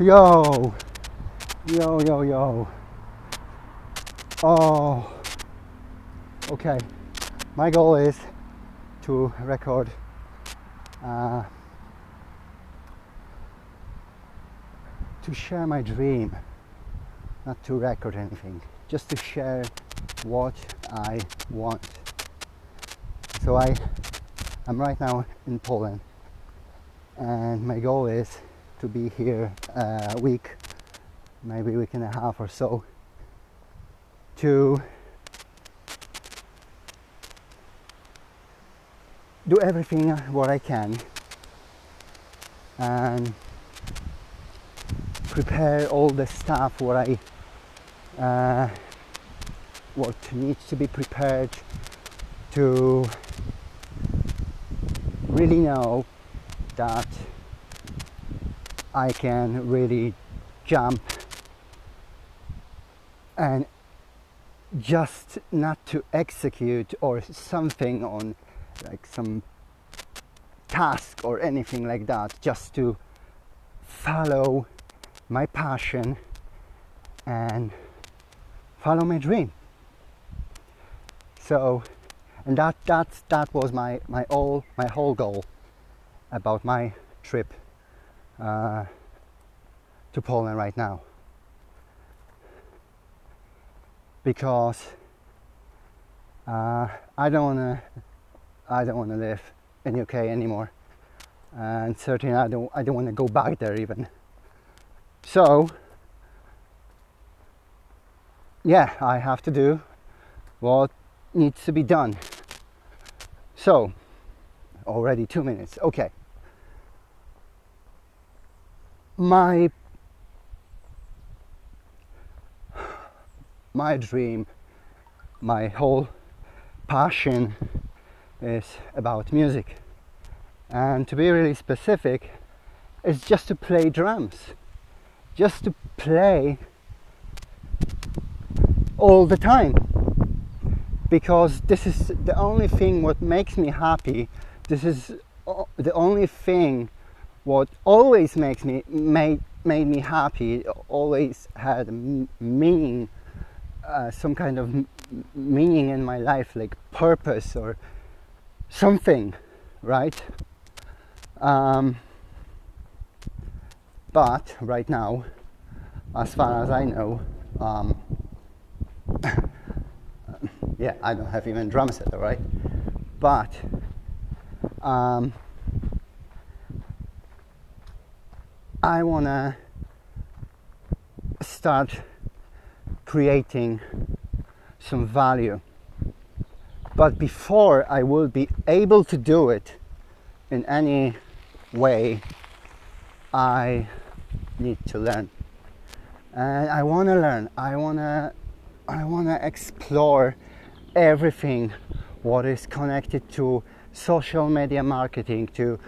Yo, yo, yo, yo. Oh, okay. My goal is to record uh, to share my dream, not to record anything, just to share what I want. So I, I'm right now in Poland, and my goal is to be here a week, maybe a week and a half or so, to do everything what I can and prepare all the stuff what I uh, what needs to be prepared to really know that I can really jump and just not to execute or something on like some task or anything like that, just to follow my passion and follow my dream. So, and that that that was my my all my whole goal about my trip uh, to Poland right now. Because uh, I don't want to I don't want to live in UK anymore. And certainly I don't I don't want to go back there even. So yeah I have to do what needs to be done. So already 2 minutes. Okay my my dream my whole passion is about music. And to be really specific it's just to play drums. Just to play all the time. Because this is the only thing what makes me happy. This is the only thing what always makes me made made me happy always had meaning uh, some kind of meaning in my life like purpose or something right? Um, but right now as far as i know um, yeah i don't have even drum set right? But um, I want to start creating some value. But before I will be able to do it in any way, I need to learn. And I want to learn. I want to I want to explore everything what is connected to social media marketing to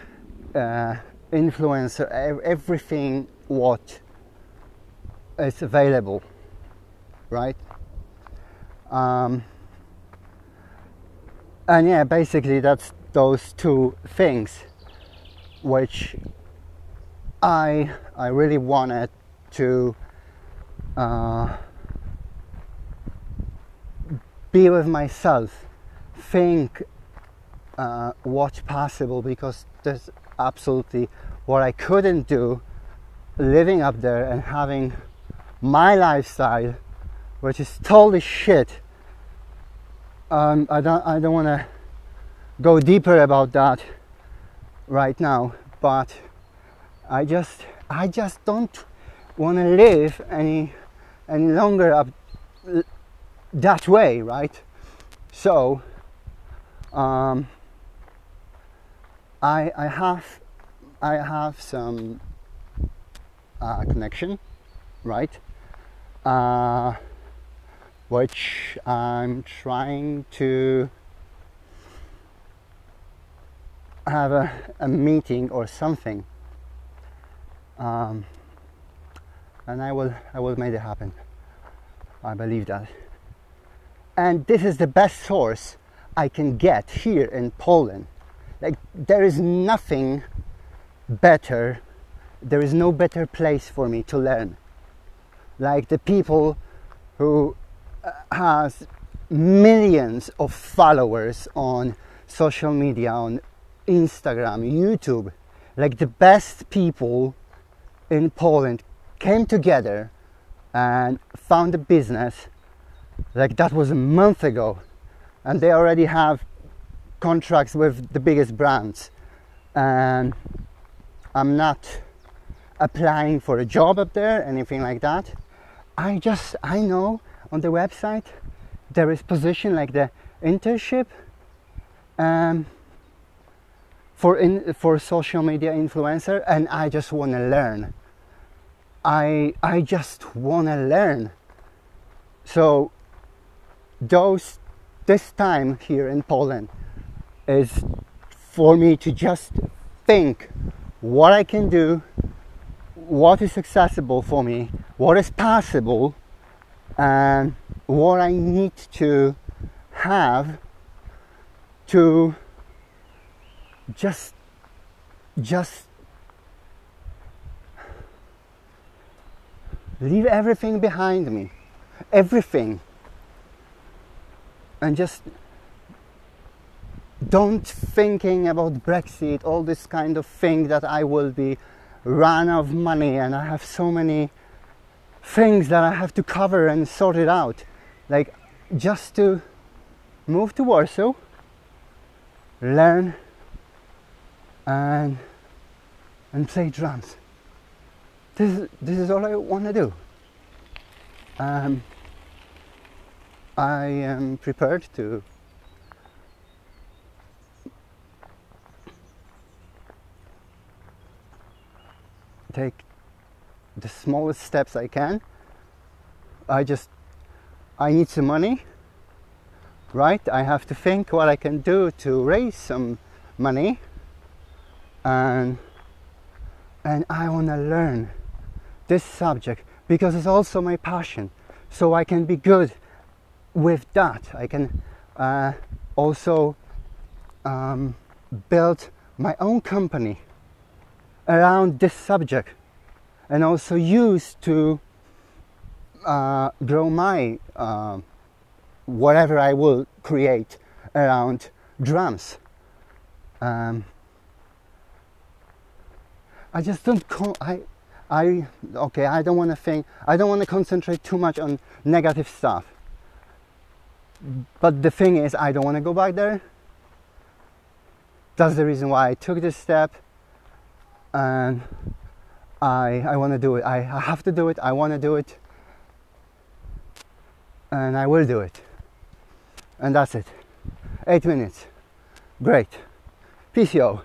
uh, influencer, everything what is available, right? Um, and yeah, basically that's those two things which I I really wanted to uh, be with myself, think uh, what's possible because there's absolutely what I couldn't do living up there and having my lifestyle, which is totally shit. Um, I don't I don't want to go deeper about that right now, but I just I just don't want to live any any longer up that way, right? So um, I, I have I have some uh, connection, right? Uh, which I'm trying to have a, a meeting or something, um, and I will I will make it happen. I believe that, and this is the best source I can get here in Poland like there is nothing better there is no better place for me to learn. Like the people who uh, has millions of followers on social media, on Instagram, YouTube, like the best people in Poland came together and found a business like that was a month ago and they already have contracts with the biggest brands. And I'm not applying for a job up there anything like that. I just I know on the website there is position like the internship um, for in, for social media influencer and I just want to learn. I I just want to learn. So those this time here in Poland is for me to just think what I can do, what is accessible for me, what is possible, and what I need to have to just just leave everything behind me everything and just don't thinking about Brexit, all this kind of thing that I will be run of money and I have so many things that I have to cover and sort it out. Like just to move to Warsaw, learn and and play drums. This this is all I want to do. Um, I am prepared to take the smallest steps I can. I just I need some money, right? I have to think what I can do to raise some money and and I want to learn this subject because it's also my passion so I can be good with that, I can uh, also um, build my own company around this subject and also use to uh, grow my uh, whatever I will create around drums. Um, I just don't. Co- I, I okay. I don't want to think. I don't want to concentrate too much on negative stuff. But the thing is, I don't want to go back there. That's the reason why I took this step. And I, I want to do it. I, I have to do it. I want to do it. And I will do it. And that's it. Eight minutes. Great. PCO.